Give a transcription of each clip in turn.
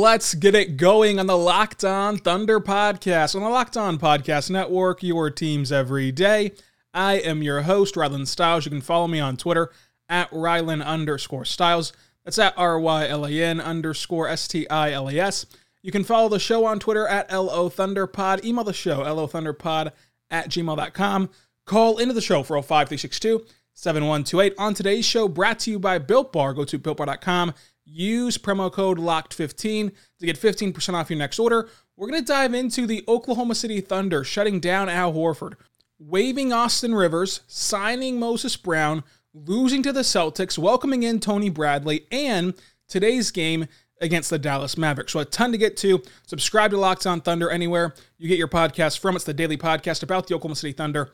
Let's get it going on the Locked On Thunder podcast on the Locked On Podcast Network, your teams every day. I am your host, Rylan Stiles. You can follow me on Twitter at Rylan underscore Stiles. That's at R Y L A N underscore S T I L E S. You can follow the show on Twitter at LO Thunderpod. Email the show, LO Thunderpod at gmail.com. Call into the show for 05362 7128. On today's show, brought to you by Built Bar. Go to builtbar.com Use promo code LOCKED15 to get 15% off your next order. We're going to dive into the Oklahoma City Thunder shutting down Al Horford, waiving Austin Rivers, signing Moses Brown, losing to the Celtics, welcoming in Tony Bradley, and today's game against the Dallas Mavericks. So a ton to get to. Subscribe to Locked On Thunder anywhere you get your podcast from. It's the daily podcast about the Oklahoma City Thunder.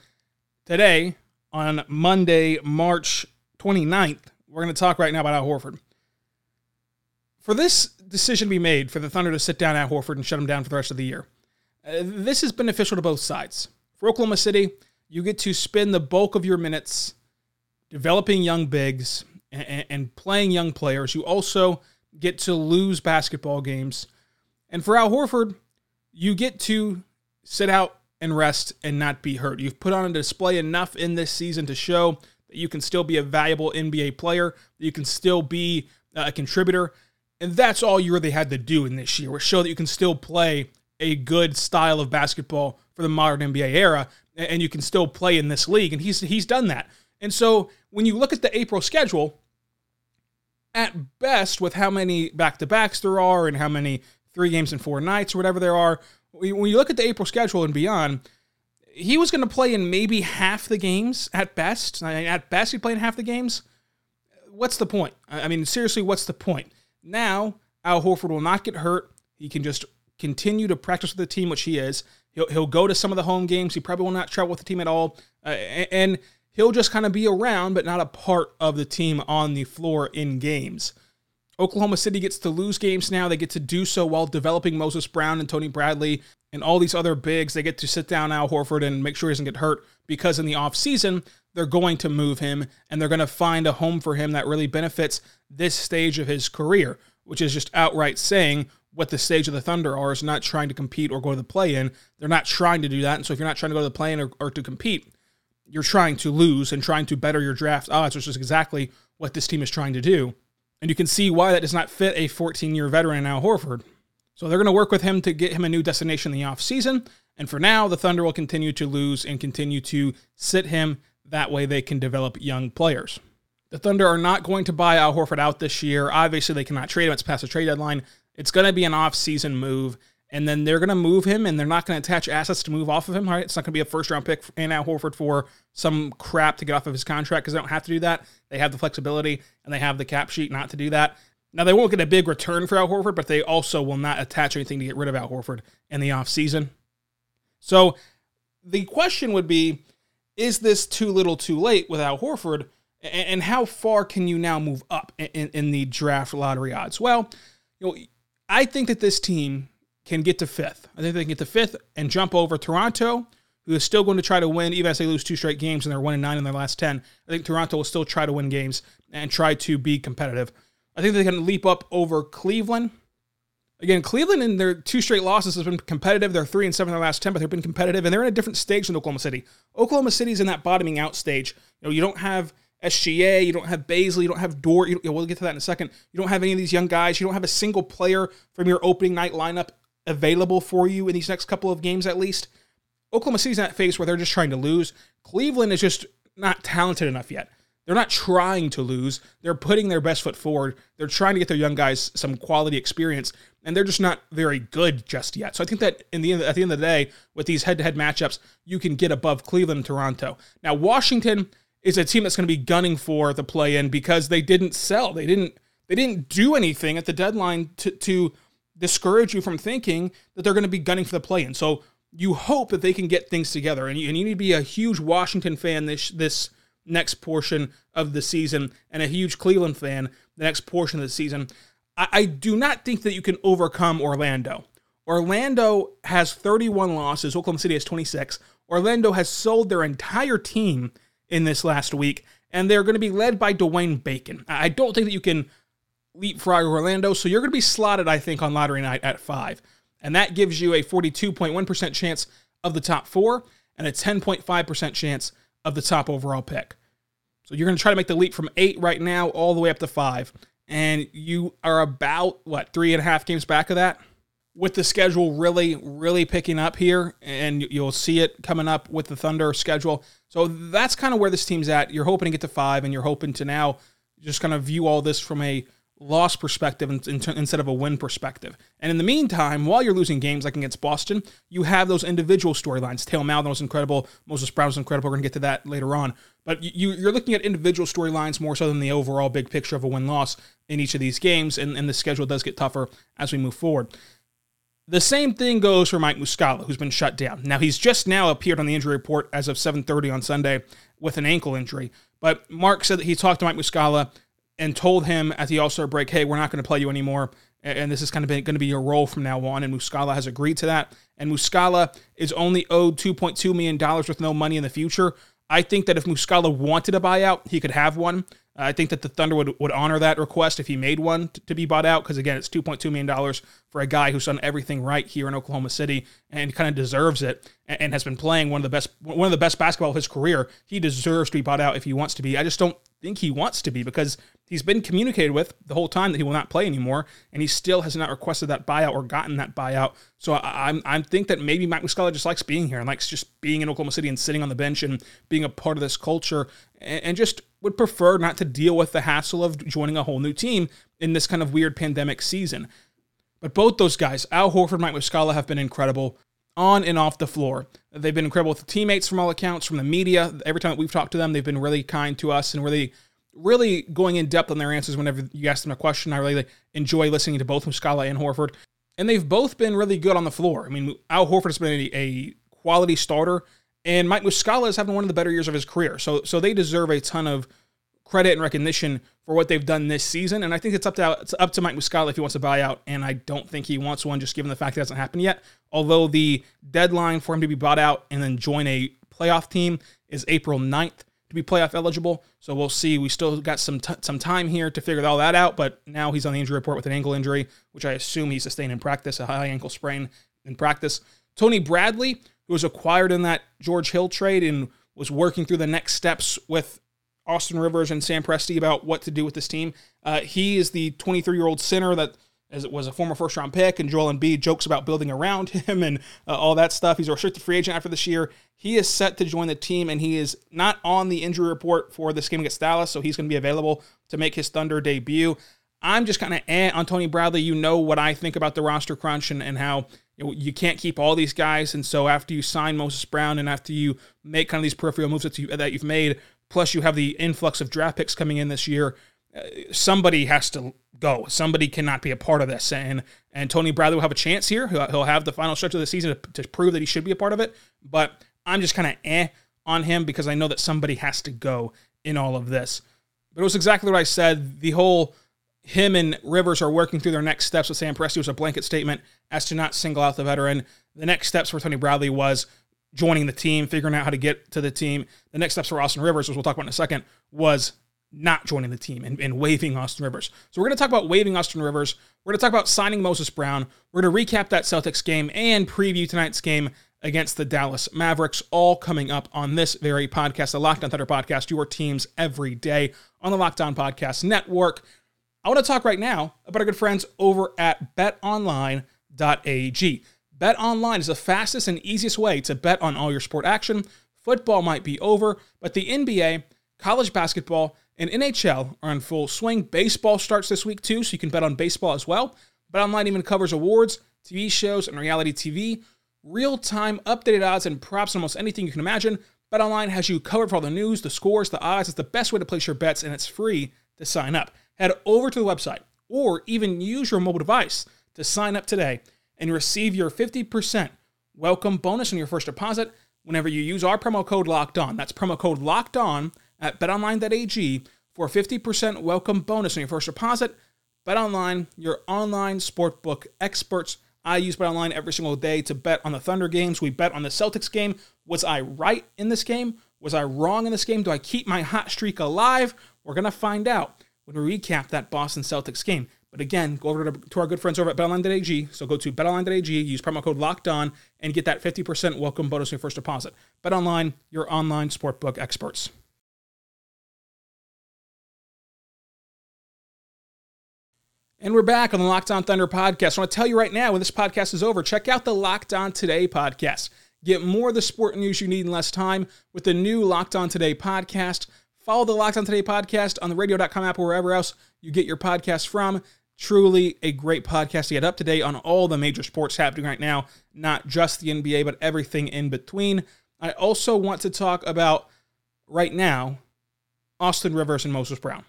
Today, on Monday, March 29th, we're going to talk right now about Al Horford for this decision to be made for the Thunder to sit down at Horford and shut him down for the rest of the year, uh, this is beneficial to both sides. For Oklahoma City, you get to spend the bulk of your minutes developing young bigs and, and playing young players. You also get to lose basketball games. And for Al Horford, you get to sit out and rest and not be hurt. You've put on a display enough in this season to show that you can still be a valuable NBA player, that you can still be a contributor, and that's all you really had to do in this year, was show that you can still play a good style of basketball for the modern NBA era, and you can still play in this league. And he's he's done that. And so when you look at the April schedule, at best, with how many back to backs there are and how many three games and four nights or whatever there are, when you look at the April schedule and beyond, he was going to play in maybe half the games at best. At best, he played in half the games. What's the point? I mean, seriously, what's the point? Now, Al Horford will not get hurt. He can just continue to practice with the team, which he is. He'll, he'll go to some of the home games. He probably will not travel with the team at all. Uh, and he'll just kind of be around, but not a part of the team on the floor in games. Oklahoma City gets to lose games now. They get to do so while developing Moses Brown and Tony Bradley and all these other bigs. They get to sit down Al Horford and make sure he doesn't get hurt because in the offseason, they're going to move him and they're going to find a home for him that really benefits this stage of his career, which is just outright saying what the stage of the Thunder are is not trying to compete or go to the play in. They're not trying to do that. And so if you're not trying to go to the play in or, or to compete, you're trying to lose and trying to better your draft odds, which is exactly what this team is trying to do. And you can see why that does not fit a 14 year veteran now, Horford. So they're going to work with him to get him a new destination in the offseason. And for now, the Thunder will continue to lose and continue to sit him that way they can develop young players. The Thunder are not going to buy Al Horford out this year. Obviously, they cannot trade him. It's past the trade deadline. It's going to be an off-season move, and then they're going to move him, and they're not going to attach assets to move off of him. Right? It's not going to be a first-round pick in Al Horford for some crap to get off of his contract because they don't have to do that. They have the flexibility and they have the cap sheet not to do that. Now they won't get a big return for Al Horford, but they also will not attach anything to get rid of Al Horford in the offseason. So the question would be is this too little too late without Horford? And how far can you now move up in, in the draft lottery odds? Well, you know, I think that this team can get to fifth. I think they can get to fifth and jump over Toronto, who is still going to try to win, even as they lose two straight games and they're one and nine in their last ten. I think Toronto will still try to win games and try to be competitive. I think they can leap up over Cleveland. Again, Cleveland in their two straight losses has been competitive. They're three and seven in their last ten, but they've been competitive, and they're in a different stage than Oklahoma City. Oklahoma City's in that bottoming out stage. You know, you don't have SGA, you don't have Bazley, you don't have Dort. You we'll get to that in a second. You don't have any of these young guys. You don't have a single player from your opening night lineup available for you in these next couple of games, at least. Oklahoma City's in that phase where they're just trying to lose. Cleveland is just not talented enough yet. They're not trying to lose. They're putting their best foot forward. They're trying to get their young guys some quality experience, and they're just not very good just yet. So I think that in the end, at the end of the day, with these head-to-head matchups, you can get above Cleveland and Toronto. Now Washington is a team that's going to be gunning for the play-in because they didn't sell. They didn't. They didn't do anything at the deadline to, to discourage you from thinking that they're going to be gunning for the play-in. So you hope that they can get things together. And you, and you need to be a huge Washington fan this this next portion of the season, and a huge Cleveland fan the next portion of the season. I, I do not think that you can overcome Orlando. Orlando has 31 losses. Oklahoma City has 26. Orlando has sold their entire team in this last week, and they're going to be led by Dwayne Bacon. I don't think that you can leapfrog Orlando, so you're going to be slotted, I think, on lottery night at five. And that gives you a 42.1% chance of the top four and a 10.5% chance of the top overall pick. So you're going to try to make the leap from eight right now all the way up to five. And you are about, what, three and a half games back of that? With the schedule really, really picking up here, and you'll see it coming up with the Thunder schedule. So that's kind of where this team's at. You're hoping to get to five, and you're hoping to now just kind of view all this from a loss perspective instead of a win perspective. And in the meantime, while you're losing games like against Boston, you have those individual storylines. Maledon was incredible. Moses Brown was incredible. We're going to get to that later on. But you, you're looking at individual storylines more so than the overall big picture of a win loss in each of these games. And, and the schedule does get tougher as we move forward. The same thing goes for Mike Muscala, who's been shut down. Now he's just now appeared on the injury report as of 7:30 on Sunday with an ankle injury. But Mark said that he talked to Mike Muscala and told him at the All Star break, hey, we're not going to play you anymore. And this is kind of going to be your role from now on. And Muscala has agreed to that. And Muscala is only owed $2.2 million with no money in the future. I think that if Muscala wanted a buyout, he could have one. I think that the Thunder would, would honor that request if he made one to, be bought out because, again, it's $2.2 million for a guy who's done everything right here in Oklahoma City and kind of deserves it and, and has been playing one of the best one of the best basketball of his career. He deserves to be bought out if he wants to be. I just don't think he wants to be because he's been communicated with the whole time that he will not play anymore, and he still has not requested that buyout or gotten that buyout. So I, I'm I think that maybe Mike Muscala just likes being here and likes just being in Oklahoma City and sitting on the bench and being a part of this culture, and, and just would prefer not to deal with the hassle of joining a whole new team in this kind of weird pandemic season. But both those guys, Al Horford, Mike Muscala, have been incredible on and off the floor. They've been incredible with the teammates from all accounts, from the media. Every time that we've talked to them, they've been really kind to us and really, really going in depth on their answers whenever you ask them a question. I really enjoy listening to both Muscala and Horford. And they've both been really good on the floor. I mean, Al Horford has been a, a quality starter, and Mike Muscala is having one of the better years of his career. So, so they deserve a ton of credit and recognition for what they've done this season. And I think it's up to it's up to Mike Muscala if he wants to buy out. And I don't think he wants one, just given the fact it hasn't happened yet. Although the deadline for him to be bought out and then join a playoff team is April 9th to be playoff eligible. So we'll see. We still got some t- some time here to figure all that out. But now he's on the injury report with an ankle injury, which I assume he sustained in practice, a high ankle sprain in practice. Tony Bradley, who was acquired in that George Hill trade and was working through the next steps with Austin Rivers and Sam Presti about what to do with this team. Uh, he is the 23 year old center that as it was a former first round pick, and Joel Embiid jokes about building around him and uh, all that stuff. He's a restricted free agent after this year. He is set to join the team, and he is not on the injury report for this game against Dallas, so he's going to be available to make his Thunder debut. I'm just kind of eh on Tony Bradley. You know what I think about the roster crunch and, and how you, can't keep all these guys. And so after you sign Moses Brown and after you make kind of these peripheral moves that, you, that you've made, plus you have the influx of draft picks coming in this year, uh, somebody has to go. Somebody cannot be a part of this. And and Tony Bradley will have a chance here. He'll, he'll have the final stretch of the season to, to prove that he should be a part of it. But I'm just kind of eh on him because I know that somebody has to go in all of this. But it was exactly what I said. The whole him and Rivers are working through their next steps with Sam Presti was a blanket statement as to not single out the veteran. The next steps for Tony Bradley was joining the team, figuring out how to get to the team. The next steps for Austin Rivers, which we'll talk about in a second, was not joining the team and, and waiving Austin Rivers. So we're going to talk about waiving Austin Rivers. We're going to talk about signing Moses Brown. We're going to recap that Celtics game and preview tonight's game against the Dallas Mavericks, all coming up on this very podcast, the Locked On Thunder podcast, your teams every day on the Locked On Podcast Network. I want to talk right now about our good friends over at betonline.ag. BetOnline is the fastest and easiest way to bet on all your sport action. Football might be over, but the NBA, college basketball, and NHL are in full swing. Baseball starts this week too, so you can bet on baseball as well. Bet online even covers awards, TV shows, and reality TV. Real time updated odds and props on almost anything you can imagine. BetOnline has you covered for all the news, the scores, the odds. It's the best way to place your bets, and it's free to sign up. Head over to the website or even use your mobile device to sign up today and receive your 50% welcome bonus on your first deposit whenever you use our promo code locked on. That's promo code locked on at betonline.ag for a 50% welcome bonus on your first deposit. BetOnline, your online sportbook experts. I use BetOnline every single day to bet on the Thunder games. We bet on the Celtics game. Was I right in this game? Was I wrong in this game? Do I keep my hot streak alive? We're going to find out when we recap that Boston Celtics game. But again, go over to, to our good friends over at betonline.ag. So go to betonline.ag, use promo code locked on, and get that 50% welcome bonus on your first deposit. BetOnline, your online sportbook experts. And we're back on the Locked On Thunder podcast. I want to tell you right now, when this podcast is over, check out the Locked On Today podcast. Get more of the sport news you need in less time with the new Locked On Today podcast. Follow the Locked On Today podcast on the radio.com app or wherever else you get your podcast from. Truly a great podcast to get up to date on all the major sports happening right now, not just the NBA, but everything in between. I also want to talk about right now Austin Rivers and Moses Brown.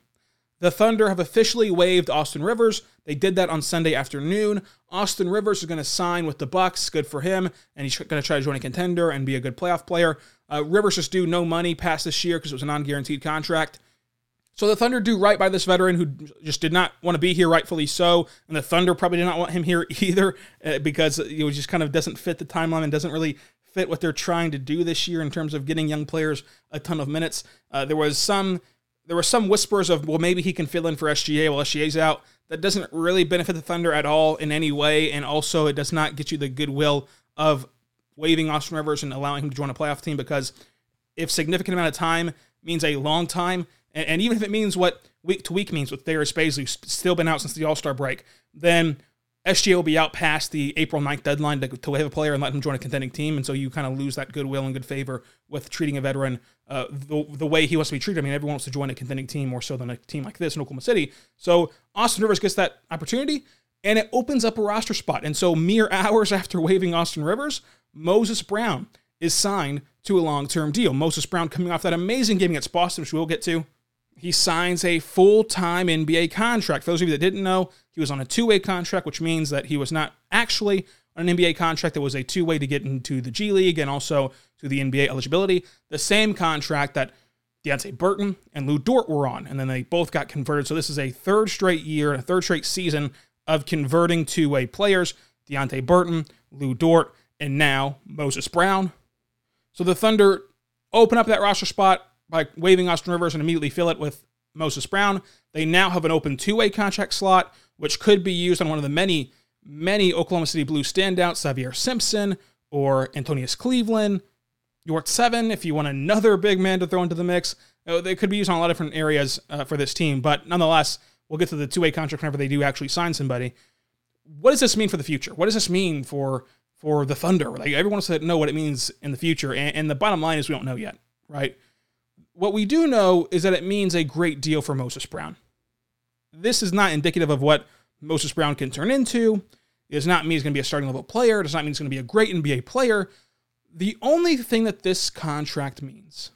The Thunder have officially waived Austin Rivers. They did that on Sunday afternoon. Austin Rivers is going to sign with the Bucks. Good for him, and he's going to try to join a contender and be a good playoff player. Uh, Rivers just due no money past this year because it was a non-guaranteed contract. So the Thunder do right by this veteran who just did not want to be here, rightfully so, and the Thunder probably did not want him here either uh, because it just kind of doesn't fit the timeline and doesn't really fit what they're trying to do this year in terms of getting young players a ton of minutes. Uh, there was some there were some whispers of, well, maybe he can fill in for SGA while SGA's out. That doesn't really benefit the Thunder at all in any way. And also, it does not get you the goodwill of waiving Austin Rivers and allowing him to join a playoff team because if significant amount of time means a long time, and, and even if it means what week to week means with Darius Bazley, who's still been out since the All Star break, then SGA will be out past the April 9th deadline to, to waive a player and let him join a contending team. And so you kind of lose that goodwill and good favor with treating a veteran uh, the, the way he wants to be treated. I mean, everyone wants to join a contending team more so than a team like this in Oklahoma City. So Austin Rivers gets that opportunity and it opens up a roster spot. And so mere hours after waiving Austin Rivers, Moses Brown is signed to a long term deal. Moses Brown coming off that amazing game against Boston, which we'll get to he signs a full time NBA contract. For those of you that didn't know, he was on a two way contract, which means that he was not actually on an NBA contract that was a two way to get into the G League and also to the NBA eligibility. The same contract that Deonte Burton and Lu Dort were on, and then they both got converted. So this is a third straight year, a third straight season of converting two way players Deonte Burton, Lu Dort, and now Moses Brown. So the Thunder open up that roster spot by waiving Austin Rivers and immediately fill it with Moses Brown. They now have an open two way contract slot, which could be used on one of the many, many Oklahoma City Blues standouts, Xavier Simpson or Antonius Cleveland. York Seven, if you want another big man to throw into the mix, uh, they could be used on a lot of different areas uh, for this team. But nonetheless, we'll get to the two way contract whenever they do actually sign somebody. What does this mean for the future? What does this mean for for the Thunder? Like everyone wants to know what it means in the future, and, and the bottom line is we don't know yet, right? What we do know is that it means a great deal for Moses Brown. This is not indicative of what Moses Brown can turn into. It does not mean he's going to be a starting level player. It does not mean he's going to be a great NBA player. The only thing that this contract means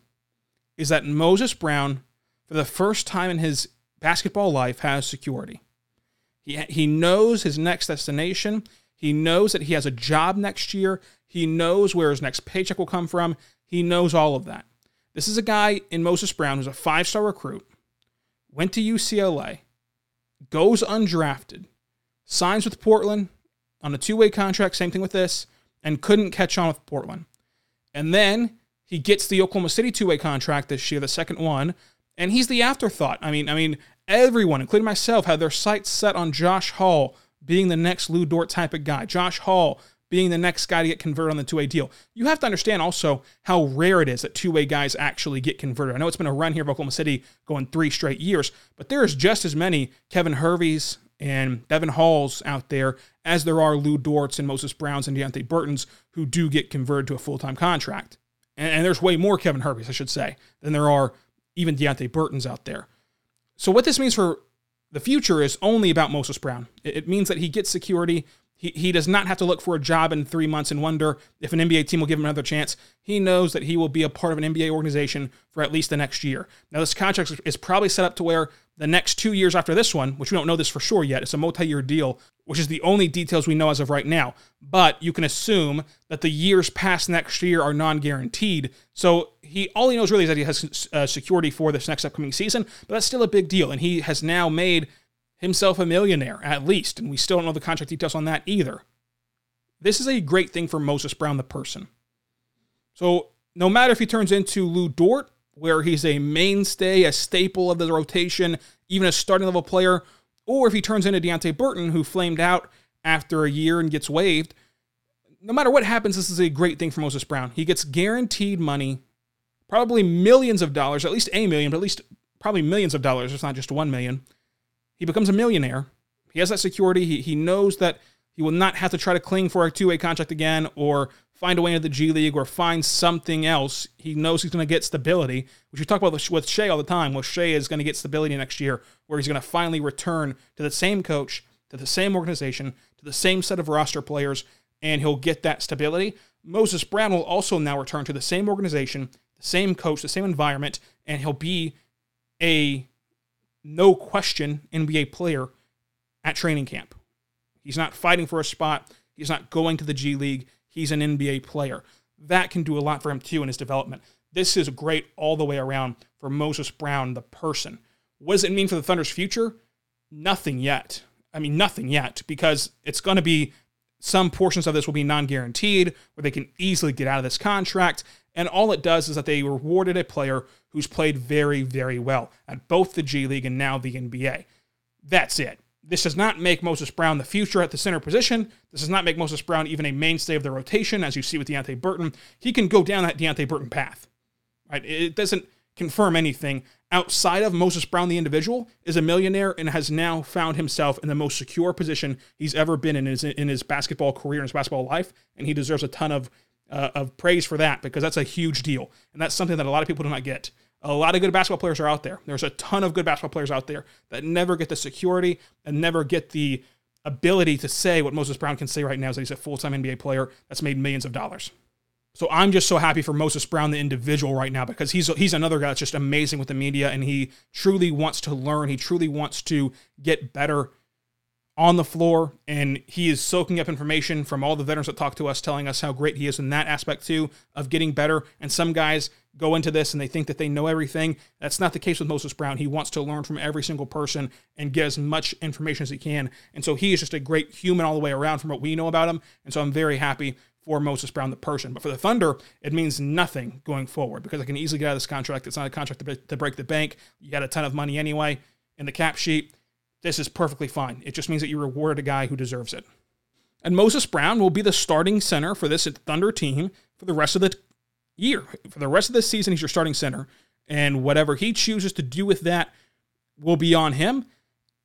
is that Moses Brown, for the first time in his basketball life, has security. He, he knows his next destination. He knows that he has a job next year. He knows where his next paycheck will come from. He knows all of that. This is a guy in Moses Brown who's a five star recruit, went to UCLA, goes undrafted, signs with Portland on a two way contract, same thing with this, and couldn't catch on with Portland. And then he gets the Oklahoma City two way contract this year, the second one, and he's the afterthought. I mean, I mean, everyone, including myself, had their sights set on Josh Hall being the next Lu Dort type of guy. Josh Hall being the next guy to get converted on the two way deal. You have to understand also how rare it is that two way guys actually get converted. I know it's been a run here of Oklahoma City going three straight years, but there's just as many Kevin Herveys and Devon Halls out there as there are Lu Dorts and Moses Browns and Deonte Burtons who do get converted to a full time contract. And, and, there's way more Kevin Herveys, I should say, than there are even Deonte Burtons out there. So what this means for the future is only about Moses Brown. It means that he gets security He, he does not have to look for a job in three months and wonder if an NBA team will give him another chance. He knows that he will be a part of an NBA organization for at least the next year. Now, this contract is probably set up to where the next two years after this one, which we don't know this for sure yet, it's a multi year deal, which is the only details we know as of right now. But you can assume that the years past next year are non guaranteed. So he all he knows really is that he has uh, security for this next upcoming season, but that's still a big deal. And he has now made himself a millionaire, at least, and we still don't know the contract details on that either. This is a great thing for Moses Brown, the person. So, no matter if he turns into Lu Dort, where he's a mainstay, a staple of the rotation, even a starting level player, or if he turns into Deonte Burton, who flamed out after a year and gets waived, no matter what happens, this is a great thing for Moses Brown. He gets guaranteed money, probably millions of dollars, at least a million, but at least probably millions of dollars. It's not just one million he becomes a millionaire. He has that security. He, he knows that he will not have to try to cling for a two way contract again or find a way into the G League or find something else. He knows he's going to get stability, which we talk about with Shai all the time. Well, Shai is going to get stability next year, where he's going to finally return to the same coach, to the same organization, to the same set of roster players, and he'll get that stability. Moses Brown will also now return to the same organization, the same coach, the same environment, and he'll be a no question NBA player at training camp. He's not fighting for a spot. He's not going to the G League. He's an NBA player. That can do a lot for him too in his development. This is great all the way around for Moses Brown, the person. What does it mean for the Thunder's future? Nothing yet. I mean, nothing yet, because it's going to be some portions of this will be non guaranteed, where they can easily get out of this contract. And all it does is that they rewarded a player who's played very, very well at both the G League and now the NBA. That's it. This does not make Moses Brown the future at the center position. This does not make Moses Brown even a mainstay of the rotation, as you see with Deonte Burton. He can go down that Deonte Burton path. Right? It doesn't confirm anything outside of Moses Brown, the individual, is a millionaire and has now found himself in the most secure position he's ever been in his in his basketball career, in his basketball life, and he deserves a ton of uh, of praise for that because that's a huge deal. And that's something that a lot of people do not get. A lot of good basketball players are out there. There's a ton of good basketball players out there that never get the security and never get the ability to say what Moses Brown can say right now is that he's a full time NBA player that's made millions of dollars. So I'm just so happy for Moses Brown, the individual, right now because he's he's another guy that's just amazing with the media and he truly wants to learn. He truly wants to get better on the floor, and he is soaking up information from all the veterans that talk to us, telling us how great he is in that aspect too of getting better. And some guys go into this and they think that they know everything. That's not the case with Moses Brown. He wants to learn from every single person and get as much information as he can. And so he is just a great human all the way around from what we know about him. And so I'm very happy for Moses Brown, the person. But for the Thunder, it means nothing going forward because I can easily get out of this contract. It's not a contract to break the bank. You got a ton of money anyway in the cap sheet this is perfectly fine. It just means that you reward a guy who deserves it. And Moses Brown will be the starting center for this Thunder team for the rest of the year. For the rest of the season, he's your starting center. And whatever he chooses to do with that will be on him.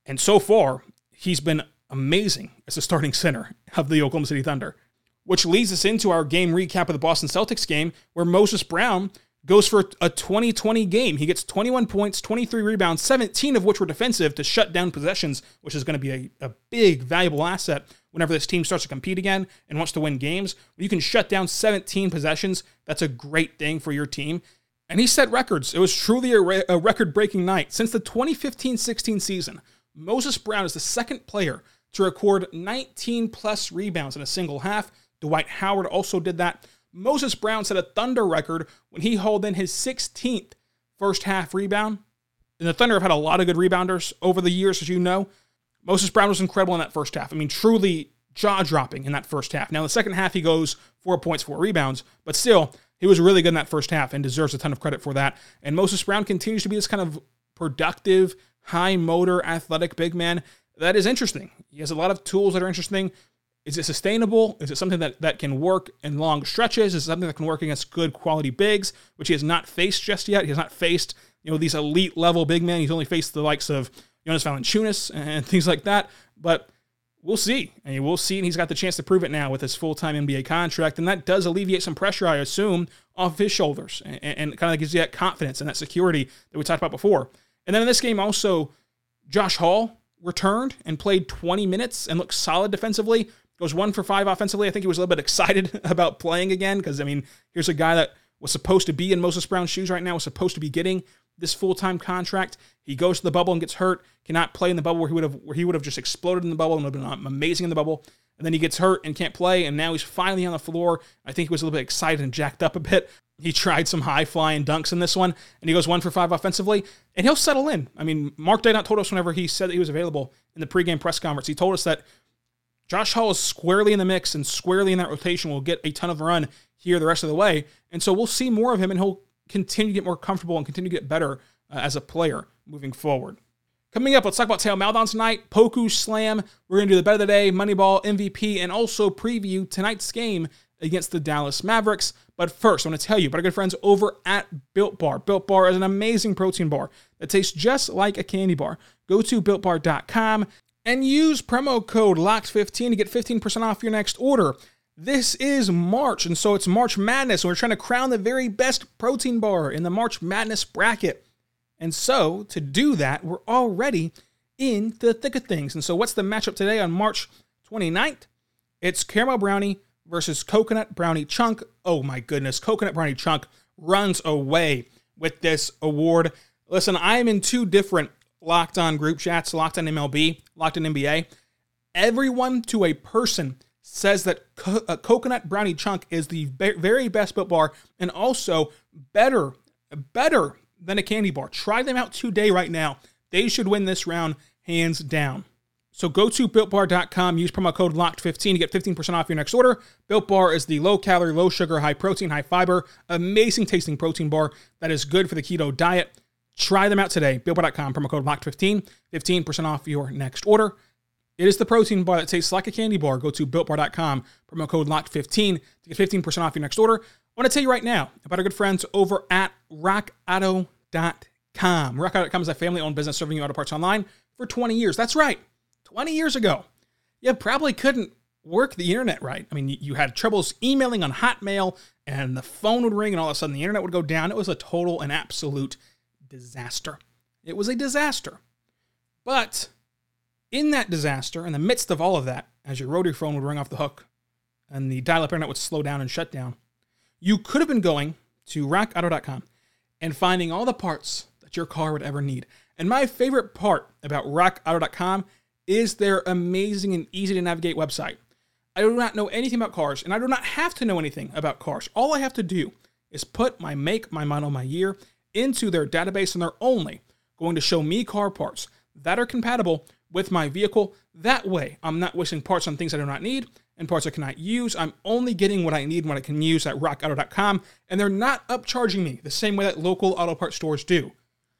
And so far, he's been amazing as a starting center of the Oklahoma City Thunder. Which leads us into our game recap of the Boston Celtics game, where Moses Brown goes for a 2020 game. He gets 21 points, 23 rebounds, 17 of which were defensive to shut down possessions, which is going to be a, a big, valuable asset whenever this team starts to compete again and wants to win games. You can shut down 17 possessions. That's a great thing for your team. And he set records. It was truly a, re- a record breaking night. Since the 2015 16 season, Moses Brown is the second player to record 19 plus rebounds in a single half. Dwight Howard also did that. Moses Brown set a Thunder record when he hauled in his 16th first half rebound. And the Thunder have had a lot of good rebounders over the years, as you know. Moses Brown was incredible in that first half. I mean, truly jaw dropping in that first half. Now, the second half, he goes four points, four rebounds, but still, he was really good in that first half and deserves a ton of credit for that. And Moses Brown continues to be this kind of productive, high motor, athletic big man. That is interesting. He has a lot of tools that are interesting. Is it sustainable? Is it something that, that can work in long stretches? Is it something that can work against good quality bigs, which he has not faced just yet? He has not faced, you know, these elite level big men. He's only faced the likes of Jonas Valanciunas and things like that. But we'll see. I mean, we'll see. And he's got the chance to prove it now with his full time NBA contract. And that does alleviate some pressure, I assume, off of his shoulders and, and kind of gives you that confidence and that security that we talked about before. And then in this game, also, Josh Hall returned and played 20 minutes and looked solid defensively. Goes one for five offensively. I think he was a little bit excited about playing again because, I mean, here's a guy that was supposed to be in Moses Brown's shoes right now, was supposed to be getting this full time contract. He goes to the bubble and gets hurt, cannot play in the bubble where he would have where he would have just exploded in the bubble and would have been amazing in the bubble. And then he gets hurt and can't play, and now he's finally on the floor. I think he was a little bit excited and jacked up a bit. He tried some high flying dunks in this one, and he goes one for five offensively, and he'll settle in. I mean, Mark Daigneault told us whenever he said that he was available in the pregame press conference, he told us that Josh Hall is squarely in the mix and squarely in that rotation will get a ton of run here the rest of the way. And so we'll see more of him, and he'll continue to get more comfortable and continue to get better uh, as a player moving forward. Coming up, let's talk about Theo Maledon tonight, Poku Slam. We're going to do the bet of the day, Moneyball, MVP, and also preview tonight's game against the Dallas Mavericks. But first, I want to tell you about our good friends over at Built Bar. Built Bar is an amazing protein bar that tastes just like a candy bar. Go to builtbar.com and use promo code LOCKED15 to get 15% off your next order. This is March, and so it's March Madness, and we're trying to crown the very best protein bar in the March Madness bracket. And so, to do that, we're already in the thick of things. And so, what's the matchup today on March 29th? It's caramel brownie versus coconut brownie chunk. Oh my goodness, coconut brownie chunk runs away with this award. Listen, I am in two different locked on group chats, locked on MLB, locked on NBA. Everyone to a person says that co- uh, coconut brownie chunk is the be- very best built bar and also better, better than a candy bar. Try them out today, right now. They should win this round hands down. So go to builtbar.com, use promo code LOCKED15 to get 15% off your next order. Built Bar is the low calorie, low sugar, high protein, high fiber, amazing tasting protein bar that is good for the keto diet. Try them out today. BuiltBar.com, promo code LOCKED15, 15% off your next order. It is the protein bar that tastes like a candy bar. Go to BuiltBar.com, promo code LOCKED15 to get 15% off your next order. I want to tell you right now about our good friends over at RockAuto.com. RockAuto.com is a family owned business serving you auto parts online for 20 years. That's right. 20 years ago, you probably couldn't work the internet right. I mean, you had troubles emailing on Hotmail and the phone would ring and all of a sudden the internet would go down. It was a total and absolute disaster. It was a disaster. But in that disaster, in the midst of all of that, as your rotary phone would ring off the hook and the dial up internet would slow down and shut down, you could have been going to rockauto.com and finding all the parts that your car would ever need. And my favorite part about rockauto.com is their amazing and easy to navigate website. I do not know anything about cars, and I do not have to know anything about cars. All I have to do is put my make, my model, my year into their database, and they're only going to show me car parts that are compatible with my vehicle. That way, I'm not wasting parts on things I do not need and parts I cannot use. I'm only getting what I need and what I can use at rockauto.com, and they're not upcharging me the same way that local auto parts stores do.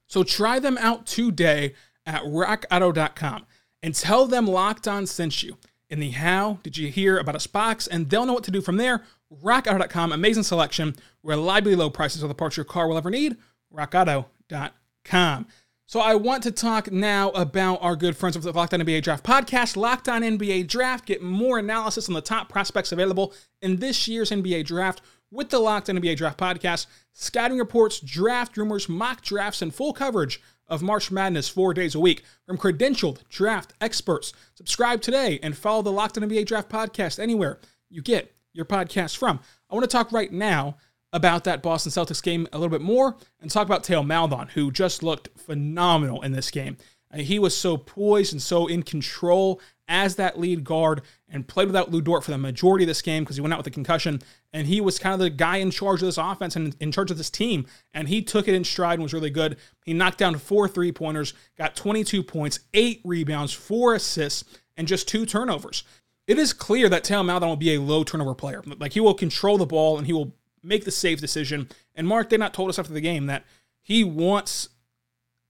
So try them out today at rockauto.com and tell them Locked On sent you. In the how did you hear about us box, and they'll know what to do from there. RockAuto.com, amazing selection, reliably low prices of the parts your car will ever need. RockAuto.com. So I want to talk now about our good friends of the Locked On NBA Draft podcast. Locked On NBA Draft. Get more analysis on the top prospects available in this year's NBA Draft with the Locked On NBA Draft podcast. Scouting reports, draft rumors, mock drafts, and full coverage of March Madness four days a week from credentialed draft experts. Subscribe today and follow the Locked On NBA Draft podcast anywhere you get your podcast from. I want to talk right now about that Boston Celtics game a little bit more and talk about Theo Maledon, who just looked phenomenal in this game. Uh, he was so poised and so in control as that lead guard and played without Lu Dort for the majority of this game because he went out with a concussion. And he was kind of the guy in charge of this offense and in charge of this team. And he took it in stride and was really good. He knocked down four three pointers, got 22 points, eight rebounds, four assists, and just two turnovers. It is clear that Theo Maledon will be a low turnover player. Like he will control the ball and he will make the safe decision. And Mark Daigneault told us after the game that he wants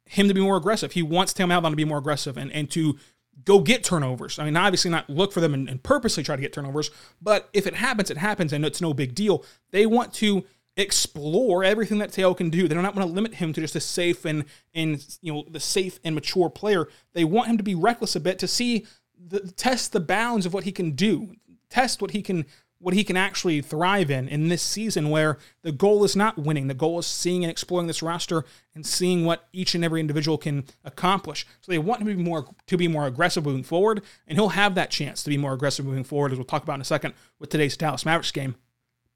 him to be more aggressive. He wants Theo Maledon to be more aggressive and, and to go get turnovers. I mean, obviously not look for them and, and, purposely try to get turnovers, but if it happens, it happens and it's no big deal. They want to explore everything that Theo can do. They're not going to limit him to just a safe and and you know the safe and mature player. They want him to be reckless a bit to see the test the bounds of what he can do, test what he can what he can actually thrive in in this season where the goal is not winning. The goal is seeing and exploring this roster and seeing what each and every individual can accomplish. So they want him to be more to be more aggressive moving forward, and he'll have that chance to be more aggressive moving forward, as we'll talk about in a second with today's Dallas Mavericks game.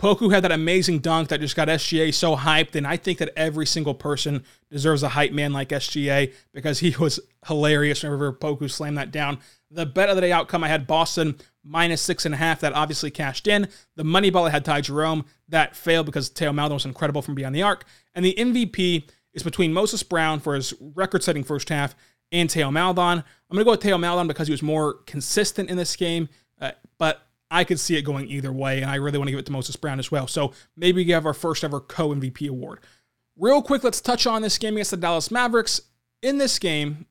Poku had that amazing dunk that just got SGA so hyped, and I think that every single person deserves a hype man like SGA because he was hilarious whenever Poku slammed that down. The bet of the day outcome, I had Boston minus six and a half. That obviously cashed in. The money ball I had Ty Jerome. That failed because Theo Maledon was incredible from beyond the arc. And the MVP is between Moses Brown for his record-setting first half and Theo Maledon. I'm going to go with Theo Maledon because he was more consistent in this game, uh, but I could see it going either way, and I really want to give it to Moses Brown as well. So maybe we have our first ever co MVP award. Real quick, let's touch on this game against the Dallas Mavericks. In this game,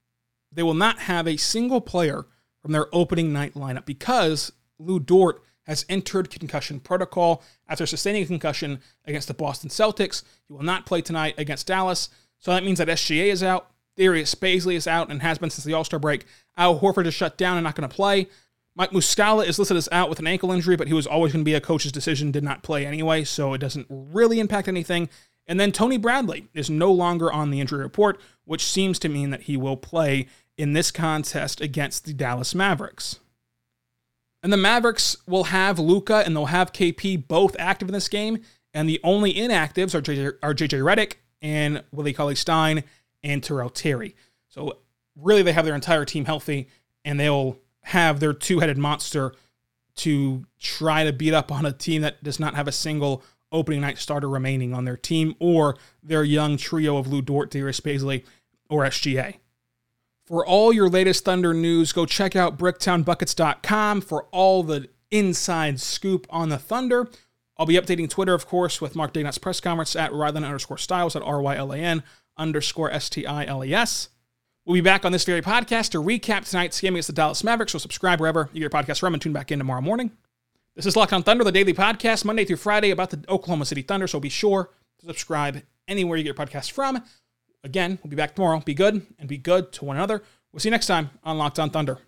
they will not have a single player from their opening night lineup because Lu Dort has entered concussion protocol after sustaining a concussion against the Boston Celtics. He will not play tonight against Dallas. So that means that SGA is out, Darius Bazley is out and has been since the All Star break. Al Horford is shut down and not going to play. Mike Muscala is listed as out with an ankle injury, but he was always going to be a coach's decision, did not play anyway, so it doesn't really impact anything. And then Tony Bradley is no longer on the injury report, which seems to mean that he will play in this contest against the Dallas Mavericks. And the Mavericks will have Luka and they'll have KP both active in this game. And the only inactives are JJ, are JJ Redick and Willie Cauley Stein and Tyrell Terry. So really, they have their entire team healthy and they'll have their two headed monster to try to beat up on a team that does not have a single opening night starter remaining on their team or their young trio of Lu Dort, Darius Bazley, or SGA. For all your latest Thunder news, go check out bricktownbuckets.com for all the inside scoop on the Thunder. I'll be updating Twitter, of course, with Mark Daigneault's press conference at Rylan underscore Stiles at R-Y-L-A-N underscore S-T-I-L-E-S. We'll be back on this very podcast to recap tonight's game against the Dallas Mavericks, so subscribe wherever you get your podcast from and tune back in tomorrow morning. This is Locked on Thunder, the daily podcast, Monday through Friday about the Oklahoma City Thunder, so be sure to subscribe anywhere you get your podcast from. Again, we'll be back tomorrow. Be good and be good to one another. We'll see you next time on Locked On Thunder.